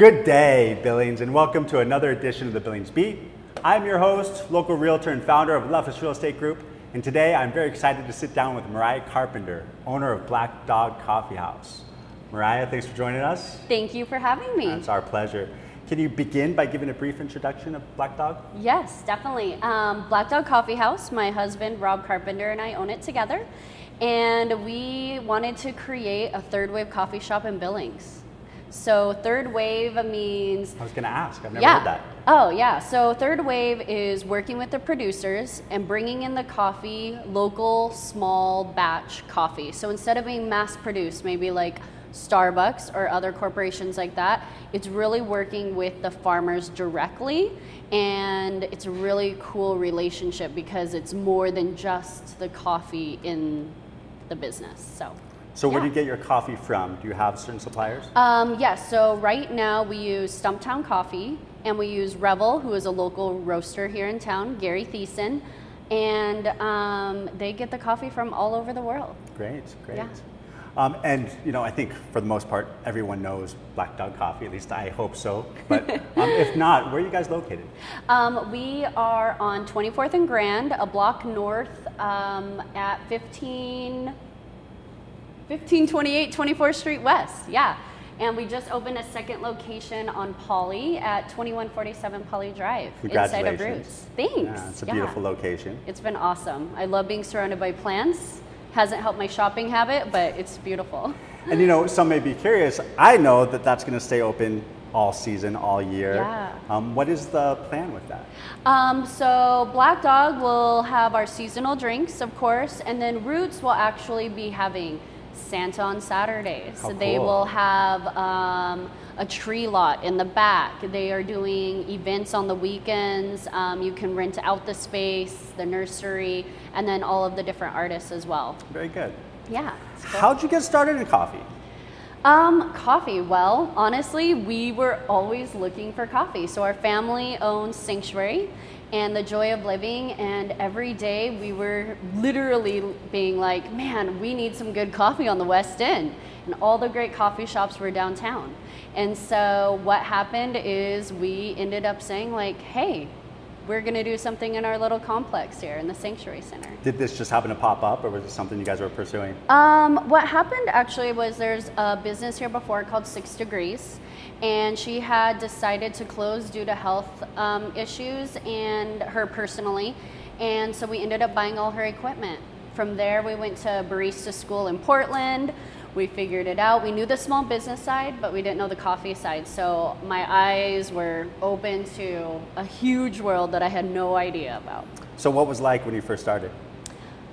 Good day, Billings, and welcome to another edition of the Billings Beat. I'm your host, local realtor and founder of Leftis Real Estate Group, and today I'm very excited to sit down with Mariah Carpenter, owner of Black Dog Coffee House. Mariah, thanks for joining us. Thank you for having me. It's our pleasure. Can you begin by giving a brief introduction of Black Dog? Yes, definitely. Um, Black Dog Coffee House, my husband Rob Carpenter and I own it together. And we wanted to create a third wave coffee shop in Billings. So, third wave means. I was going to ask, I've never yeah. heard that. Oh, yeah. So, third wave is working with the producers and bringing in the coffee, local, small batch coffee. So, instead of being mass produced, maybe like Starbucks or other corporations like that. It's really working with the farmers directly, and it's a really cool relationship because it's more than just the coffee in the business. So. So, where yeah. do you get your coffee from? Do you have certain suppliers? Um, yes, so right now we use Stumptown Coffee and we use Revel, who is a local roaster here in town, Gary Thiessen, and um, they get the coffee from all over the world. Great, great. Yeah. Um, and you know, I think for the most part, everyone knows Black Dog Coffee. At least I hope so. But um, if not, where are you guys located? Um, we are on 24th and Grand, a block north um, at 15, 1528 24th Street West. Yeah. And we just opened a second location on Poly at 2147 Poly Drive inside of Roots. Thanks. Yeah, it's a beautiful location. It's been awesome. I love being surrounded by plants. Hasn't helped my shopping habit, but it's beautiful. And you know, some may be curious. I know that that's going to stay open all season, all year. Yeah. Um, what is the plan with that? Um, so Black Dog will have our seasonal drinks, of course, and then Roots will actually be having Santa on Saturdays. How so they cool. will have um, a tree lot in the back. They are doing events on the weekends. Um, you can rent out the space, the nursery, and then all of the different artists as well. Very good. Yeah. cool. How'd you get started in coffee? Um, coffee. Well, honestly, we were always looking for coffee. So our family owns Sanctuary and the Joy of Living, and every day we were literally being like, "Man, we need some good coffee on the West End." And all the great coffee shops were downtown. And so what happened is we ended up saying like, "Hey, we're going to do something in our little complex here in the Sanctuary Center." Did this just happen to pop up, or was it something you guys were pursuing? Um, what happened actually was there's a business here before called Six Degrees, and she had decided to close due to health um, issues and her personally, and so we ended up buying all her equipment. From there, we went to barista school in Portland. We figured it out. We knew the small business side, but we didn't know the coffee side. So my eyes were open to a huge world that I had no idea about. So, what was like when you first started?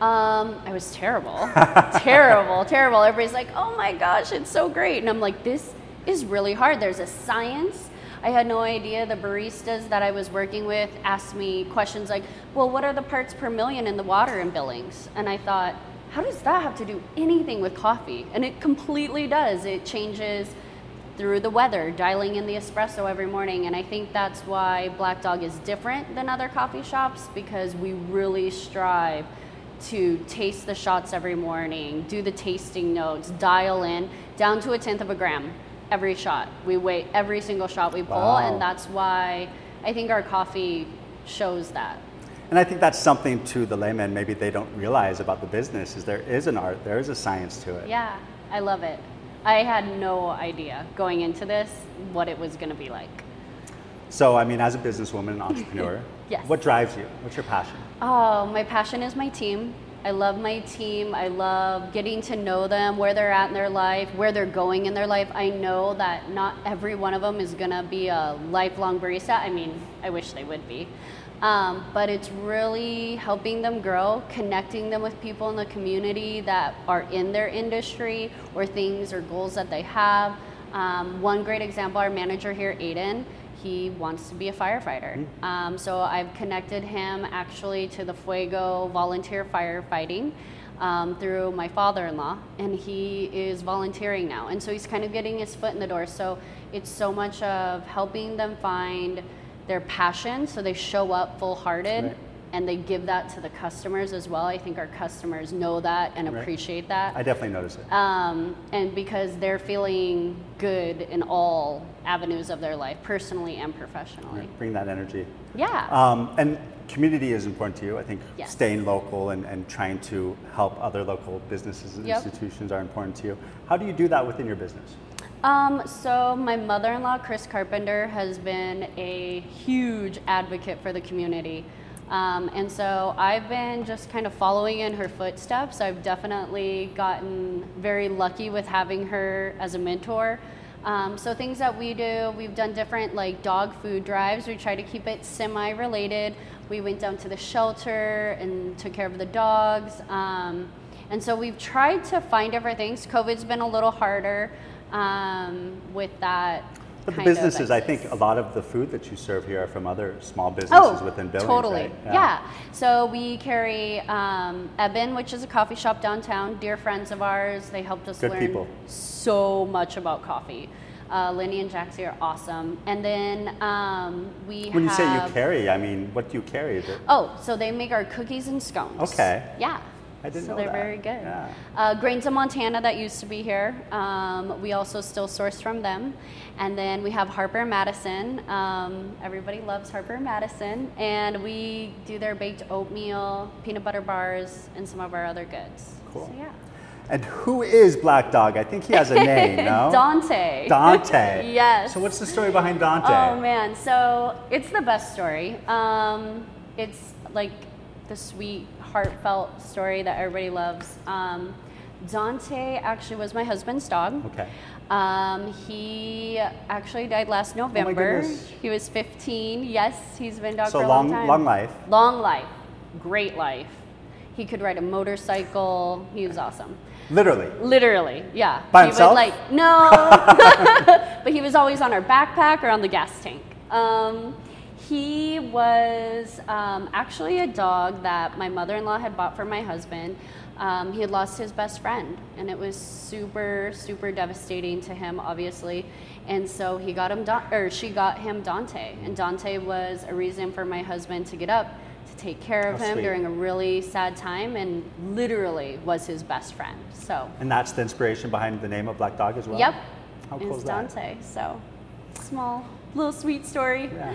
Um, I was terrible, terrible, terrible. Everybody's like, "Oh my gosh, it's so great," and I'm like, "This is really hard." There's a science. I had no idea. The baristas that I was working with asked me questions like, "Well, what are the parts per million in the water in Billings?" And I thought, "How does that have to do anything with coffee?" And it completely does. It changes through the weather, dialing in the espresso every morning. And I think that's why Black Dog is different than other coffee shops because we really strive to taste the shots every morning, do the tasting notes, dial in down to a tenth of a gram every shot. We weigh every single shot we pull, Wow. and that's why I think our coffee shows that. And I think that's something to the layman maybe they don't realize about the business is there is an art, there is a science to it. Yeah, I love it. I had no idea going into this what it was going to be like. So, I mean, as a businesswoman and entrepreneur, Yes. what drives you? What's your passion? Oh, my passion is my team. I love my team. I love getting to know them, where they're at in their life, where they're going in their life. I know that not every one of them is going to be a lifelong barista. I mean, I wish they would be. Um, but it's really helping them grow, connecting them with people in the community that are in their industry or things or goals that they have. Um, one great example, our manager here, Aiden, he wants to be a firefighter. Um, so I've connected him actually to the Fuego volunteer firefighting um, through my father-in-law, and he is volunteering now. And so he's kind of getting his foot in the door. So it's so much of helping them find their passion, so they show up full-hearted Right. and they give that to the customers as well. I think our customers know that and Right. appreciate that. I definitely notice it. um, and because they're feeling good in all avenues of their life, personally and professionally. Bring that energy. Yeah. Um, and community is important to you. I think Yes. staying local and, and trying to help other local businesses and Yep. institutions are important to you. How do you do that within your business? Um, so my mother-in-law, Chris Carpenter, has been a huge advocate for the community. Um, and so I've been just kind of following in her footsteps. I've definitely gotten very lucky with having her as a mentor. Um, so things that we do, we've done different like dog food drives. We try to keep it semi-related. We went down to the shelter and took care of the dogs. Um, and so we've tried to find different things. COVID's been a little harder um, with that. But the businesses, I think a lot of the food that you serve here are from other small businesses within Billings, Oh, totally. right? Yeah. So we carry um, Ebon, which is a coffee shop downtown. Dear friends of ours. They helped us Good learn people. so much about coffee. Uh, Lenny and Jaxie are awesome. And then um, we When you say you carry, I mean, what do you carry? Is it- Oh, so they make our cookies and scones. Okay. Yeah. I didn't so know they're that. very good. Yeah. Uh, Grains of Montana that used to be here. Um, we also still source from them, and then we have Harper Madison. Um, everybody loves Harper Madison, and we do their baked oatmeal, peanut butter bars, and some of our other goods. Cool. So, yeah. And who is Black Dog? I think he has a name, no? Dante. Dante. Yes. So what's the story behind Dante? Oh man, so it's the best story. Um, it's like the sweet, heartfelt story that everybody loves. Um, Dante actually was my husband's dog. Okay. Um, he actually died last November. Oh he was 15. Yes, he's been dog So for a long- long time. long life. Long life. Great life. He could ride a motorcycle. He was awesome. Literally. Literally, yeah. By he himself? Would like no, but he was always on our backpack or on the gas tank. Um, he was um, actually a dog that my mother-in-law had bought for my husband. Um, he had lost his best friend, and it was super, super devastating to him, obviously. And so he got him, Don- or she got him Dante, and Dante was a reason for my husband to get up to take care of him sweet. during a really sad time, and literally was his best friend. So And that's the inspiration behind the name of Black Dog as well? Yep. How cool is that? Dante. So small, little sweet story. Yeah.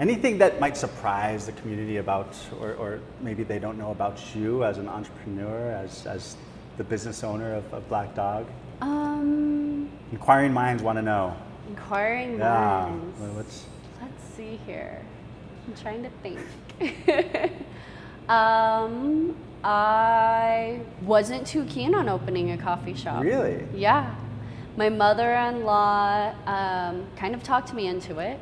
Anything that might surprise the community about, or, or maybe they don't know about you as an entrepreneur, as, as the business owner of, of Black Dog? Um, Inquiring minds want to know. inquiring Yeah. minds. Well, Let's see here. I'm trying to think. um, I wasn't too keen on opening a coffee shop. Really? Yeah. My mother-in-law um, kind of talked me into it.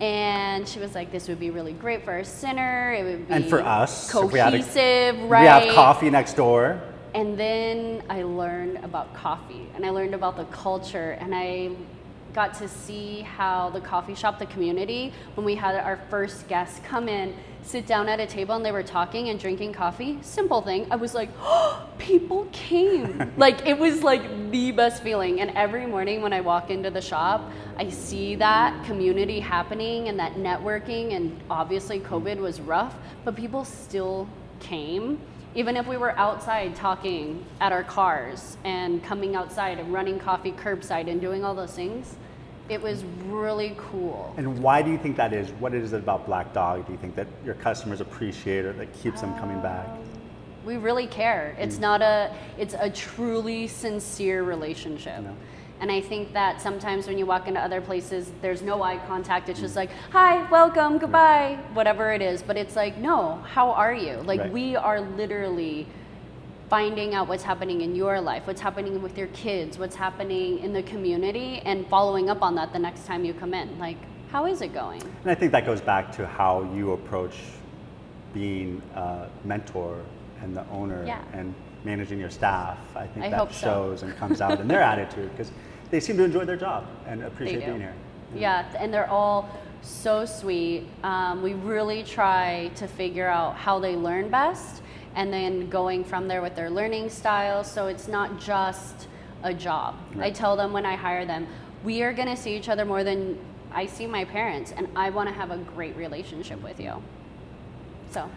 And she was like, "This would be really great for our center. It would be And for us, cohesive, we a- right? we have coffee next door. And then I learned about coffee and I learned about the culture and I got to see how the coffee shop, the community, when we had our first guests come in, sit down at a table and they were talking and drinking coffee. Simple thing. I was like, oh, people came. like it was like the best feeling. And every morning when I walk into the shop, I see that community happening and that networking. And obviously, COVID was rough, but people still came even if we were outside talking at our cars and coming outside and running coffee curbside and doing all those things, it was really cool. And why do you think that is? What is it about Black Dog? Do you think that your customers appreciate or that keeps them coming back? Um, we really care. It's mm. not a it's a truly sincere relationship. Yeah. And I think that sometimes when you walk into other places, there's no eye contact. It's just mm. like, hi, welcome, goodbye, whatever it is. But it's like, no, how are you? Like, Right. we are literally finding out what's happening in your life, what's happening with your kids, what's happening in the community, and following up on that the next time you come in. Like, how is it going? And I think that goes back to how you approach being a mentor and the owner Yeah. and managing your staff. I think I that hope so. shows and comes out in their attitude because they seem to enjoy their job and appreciate being here. Yeah, and they're all so sweet. Um, we really try to figure out how they learn best and then going from there with their learning style. So it's not just a job. I tell them when I hire them, we are going to see each other more than I see my parents, and I want to have a great relationship with you. So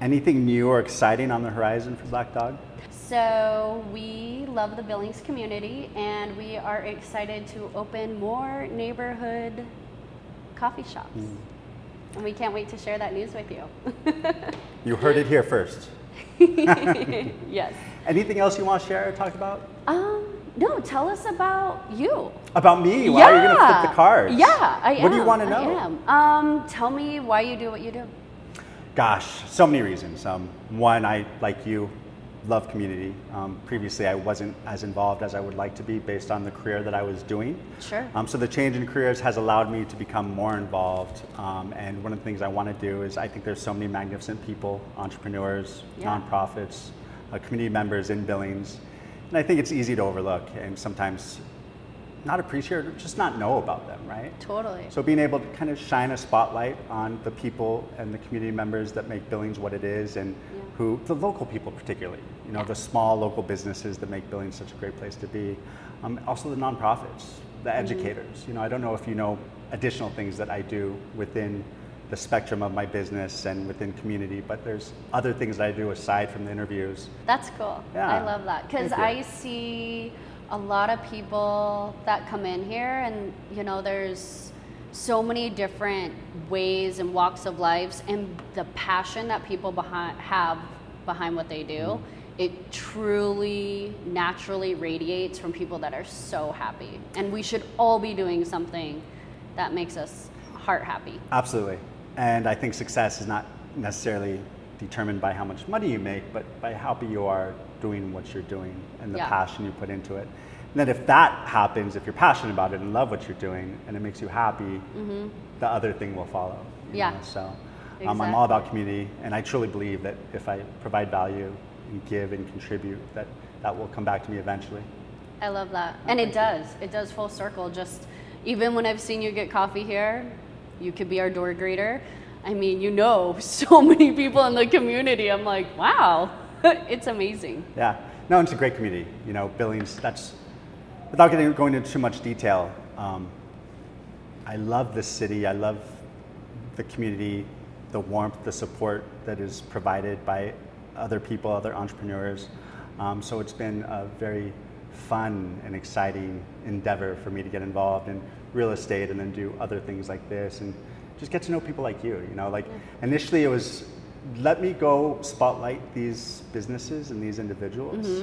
Anything new or exciting on the horizon for Black Dog? So we love the Billings community, and we are excited to open more neighborhood coffee shops. Mm. And we can't wait to share that news with you. You heard it here first. yes. Anything else you want to share or talk about? Um, no, tell us about you. About me? Why are you going to flip the cards? Yeah, I am. What do you want to I know? am. Um, tell me why you do what you do. Gosh, so many reasons. Um, one, I, like you, love community. Um, previously, I wasn't as involved as I would like to be based on the career that I was doing. Sure. Um, so the change in careers has allowed me to become more involved. Um, and one of the things I want to do is I think there's so many magnificent people, entrepreneurs, Yeah. nonprofits, uh, community members in Billings. And I think it's easy to overlook and sometimes not appreciate or just not know about them, right? Totally. So being able to kind of shine a spotlight on the people and the community members that make Billings what it is and Yeah. who, the local people particularly, you know, Yeah. the small local businesses that make Billings such a great place to be. Um, also the nonprofits, the Mm-hmm. educators. You know, I don't know if you know additional things that I do within the spectrum of my business and within community, but there's other things that I do aside from the interviews. That's cool. Yeah. I love that because I see a lot of people that come in here, and you know, there's so many different ways and walks of lives, and the passion that people behind have behind what they do. Mm-hmm. It truly naturally radiates from people that are so happy. And we should all be doing something that makes us heart happy. Absolutely. And I think success is not necessarily determined by how much money you make, but by how happy you are doing what you're doing and the Yeah. passion you put into it. And then if that happens, if you're passionate about it and love what you're doing and it makes you happy, the other thing will follow. Mm-hmm. Yeah. know? So um, I'm all about community and I truly believe that if I provide value and give and contribute, that that will come back to me eventually. I love that. And it does. It does full circle. Just even when I've seen you get coffee here, you could be our door greeter. I mean, you know so many people in the community. I'm like, wow, it's amazing. Yeah, no, it's a great community. You know, Billings. That's without getting going into too much detail. Um, I love this city. I love the community, the warmth, the support that is provided by other people, other entrepreneurs. Um, so it's been a very fun and exciting endeavor for me to get involved in real estate and then do other things like this and just get to know people like you. You know, like initially it was let me go spotlight these businesses and these individuals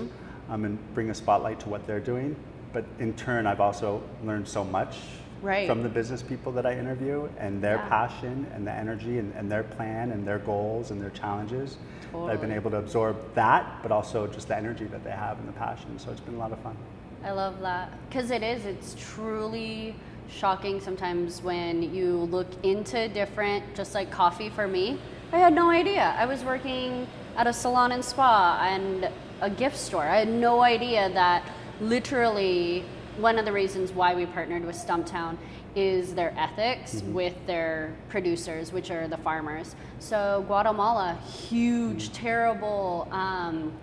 um, and bring a spotlight to what they're doing. But in turn, I've also learned so much Right. from the business people that I interview and their Yeah. passion and the energy and, and their plan and their goals and their challenges. that I've been able to absorb that, but also just the energy that they have and the passion. So it's been a lot of fun. I love that. Because it is, it's truly shocking sometimes when you look into different, just like coffee for me. I had no idea. I was working at a salon and spa and a gift store. I had no idea that literally one of the reasons why we partnered with Stumptown is their ethics with their producers, which are the farmers. So Guatemala, huge, terrible. Um,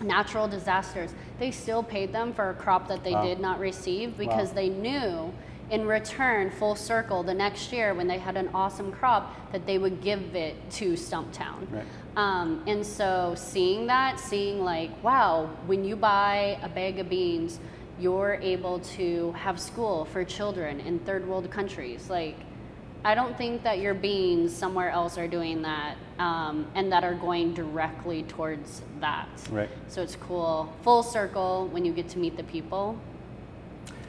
natural disasters, they still paid them for a crop that they Wow. did not receive because Wow. they knew in return, full circle, the next year when they had an awesome crop, that they would give it to Stumptown. Right. Um, and so seeing that, seeing like, wow, when you buy a bag of beans, you're able to have school for children in third world countries. Like, I don't think that your beans somewhere else are doing that um, and that are going directly towards that. Right. So it's cool. Full circle when you get to meet the people.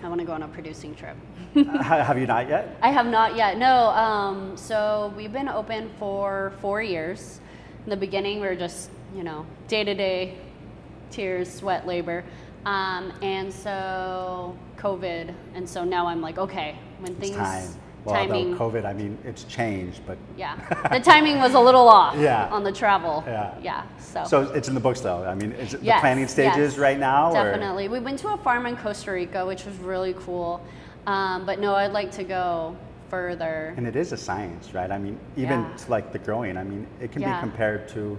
I want to go on a producing trip. Ha- have you not yet? I have not yet. No. Um, so we've been open for four years. In the beginning, we were just, you know, day to day, tears, sweat, labor. Um, and so COVID. And so now I'm like, okay, when It's things, time. Well, timing, although COVID, I mean, it's changed, but yeah, the timing was a little off Yeah. on the travel. Yeah. Yeah. So. so it's in the books though. I mean, is it Yes, the planning stages yes, right now? or- Definitely. We went to a farm in Costa Rica, which was really cool. Um, but no, I'd like to go further. And it is a science, right? I mean, even Yeah. to like the growing, I mean, it can be compared to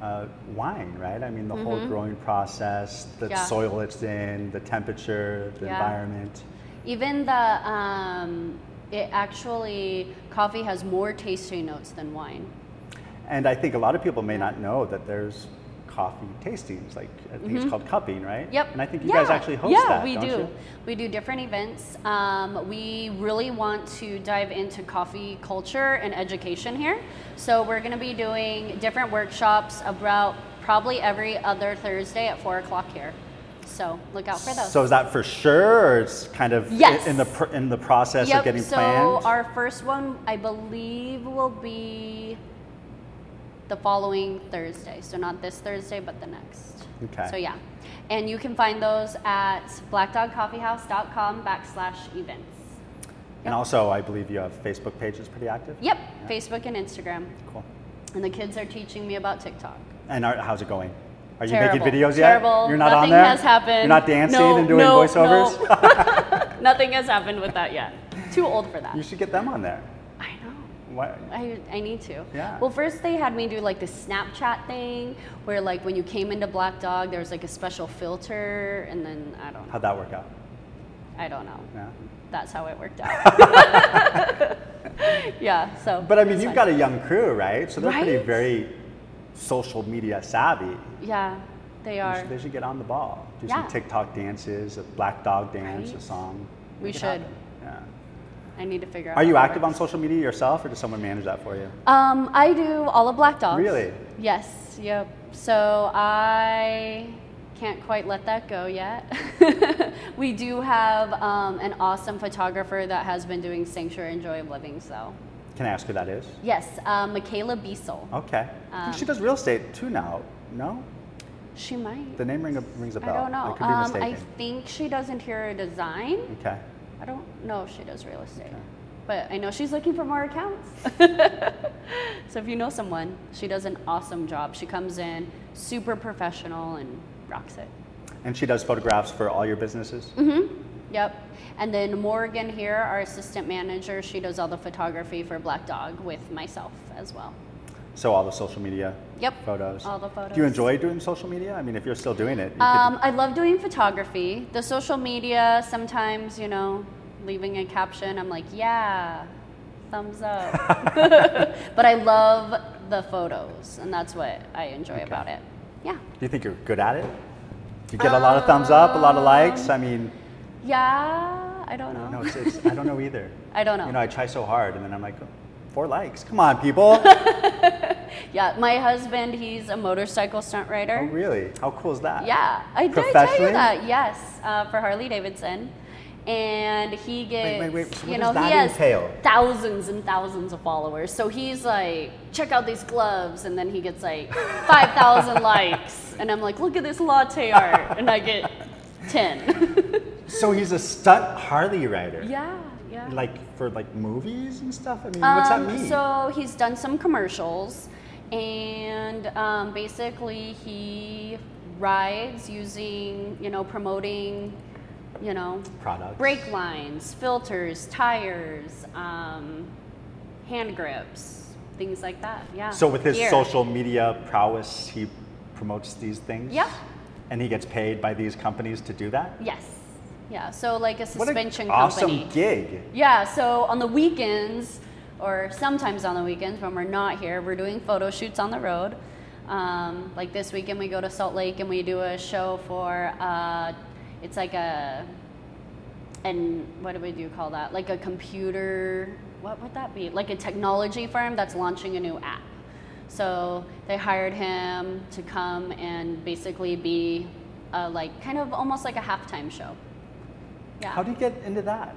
uh, wine, right? I mean, the whole growing process, the Mm-hmm. Yeah. soil it's in, the temperature, the Yeah. environment. Even the, um, it actually, coffee has more tasting notes than wine. And I think a lot of people may not know that there's coffee tastings, like I think it's called cupping, right? Mm-hmm. Yep. And I think you guys actually host yeah, that. we don't do. you? We do different events. Um, we really want to dive into coffee culture and education here. So we're going to be doing different workshops about probably every other Thursday at four o'clock here. So look out for those. So is that for sure, or it's kind of Yes. in the pr- in the process yep. of getting so planned? So our first one, I believe, will be the following Thursday. So not this Thursday, but the next. Okay. So yeah, and you can find those at blackdogcoffeehouse.com backslash events. And also, I believe you have Facebook page that's pretty active. Yep, Facebook and Instagram. Cool. And the kids are teaching me about TikTok. And are, how's it going? Are you Terrible. making videos Terrible. yet? You're not Nothing on there. has happened. You're not dancing No, and doing no, voiceovers. no. Nothing has happened with that yet. Too old for that. you should get them on there. I know. Why? I, I need to. Yeah. Well, first they had me do like the Snapchat thing where like when you came into Black Dog, there was like a special filter, and then I don't know. How'd that work out? I don't know. Yeah. That's how it worked out. yeah. So. But I mean, you've fine. got a young crew, right? So they're pretty very social media savvy. Yeah, they are. should, they should get on the ball. Do Yeah. some TikTok dances, a black dog dance, a song. We Make it should. happen. Yeah. I need to figure out. Are you active on social media yourself, or does someone manage that for you? Um, I do all of Black Dogs. Really? Yes. Yep. So I can't quite let that go yet. we do have um, an awesome photographer that has been doing Sanctuary and Joy of Living. So Can I ask who that is? yes, um, Michaela Biesel. Okay. I think she Um, does real estate too now. No? She might. The name ring a, rings a I bell. don't know. I could be um, mistaken. I think she does interior design. okay. I don't know if she does real estate. Okay. But I know she's looking for more accounts. so if you know someone, she does an awesome job. She comes in super professional and rocks it. And she does photographs for all your businesses? Mm-hmm. Yep. And then Morgan here, our assistant manager, she does all the photography for Black Dog with myself as well. So all the social media Yep. photos. All the photos. Do you enjoy doing social media? I mean, if you're still doing it, Um, I love doing photography. The social media, sometimes, you know, leaving a caption, I'm like, yeah, thumbs up. but I love the photos, and that's what I enjoy Okay. about it. Yeah. do you think you're good at it? Do you get a lot of thumbs up, a lot of likes? I mean, Yeah, I don't know. no, it's, it's, I don't know either. I don't know. You know, I try so hard, and then I'm like, four likes. Come on, people. Yeah, my husband, he's a motorcycle stunt rider. oh, really? How cool is that? Yeah, I did tell you that. Yes, uh, for Harley Davidson, and he gets wait, wait, so you know, he has entail? thousands and thousands of followers. So he's like, check out these gloves, and then he gets like five thousand likes, and I'm like, look at this latte art, and I get ten. So he's a stunt Harley rider. yeah, yeah. Like for like movies and stuff. I mean, what's that Um, mean? So he's done some commercials, and um, basically he rides using, you know, promoting, you know, Products. brake lines, filters, tires, um, hand grips, things like that. Yeah. So with his Gear. social media prowess, he promotes these things. Yeah. And he gets paid by these companies to do that. Yes. Yeah. So like a What suspension an awesome company. gig. Yeah, so on the weekends, or sometimes on the weekends when we're not here, we're doing photo shoots on the road. Um, like this weekend, we go to Salt Lake and we do a show for, uh, it's like a, and what do we do call that? Like a computer, what would that be? Like a technology firm that's launching a new app. So they hired him to come and basically be uh, like kind of almost like a halftime show. Yeah. How do you get into that?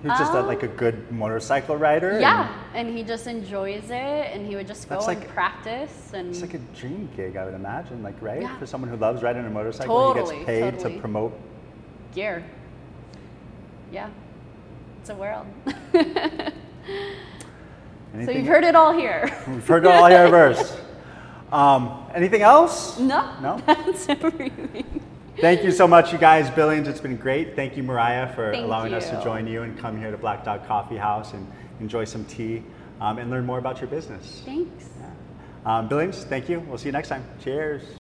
He's just a, Um, like a good motorcycle rider. and Yeah, and he just enjoys it, and he would just go That's and practice. And It's like a dream gig, I would imagine. Like, right? Yeah. For someone who loves riding a motorcycle, he gets paid totally. to promote. gear. Yeah, it's a world. so you've heard it all here. We've heard it all here first. Um, anything else? No, No? that's everything. Thank you so much, you guys. Billings, it's been great. Thank you, Mariah, for Thank allowing us to join you and come here to Black Dog Coffee House and enjoy some tea um, and learn more about your business. Thanks. Um, Billings, thank you. We'll see you next time. Cheers.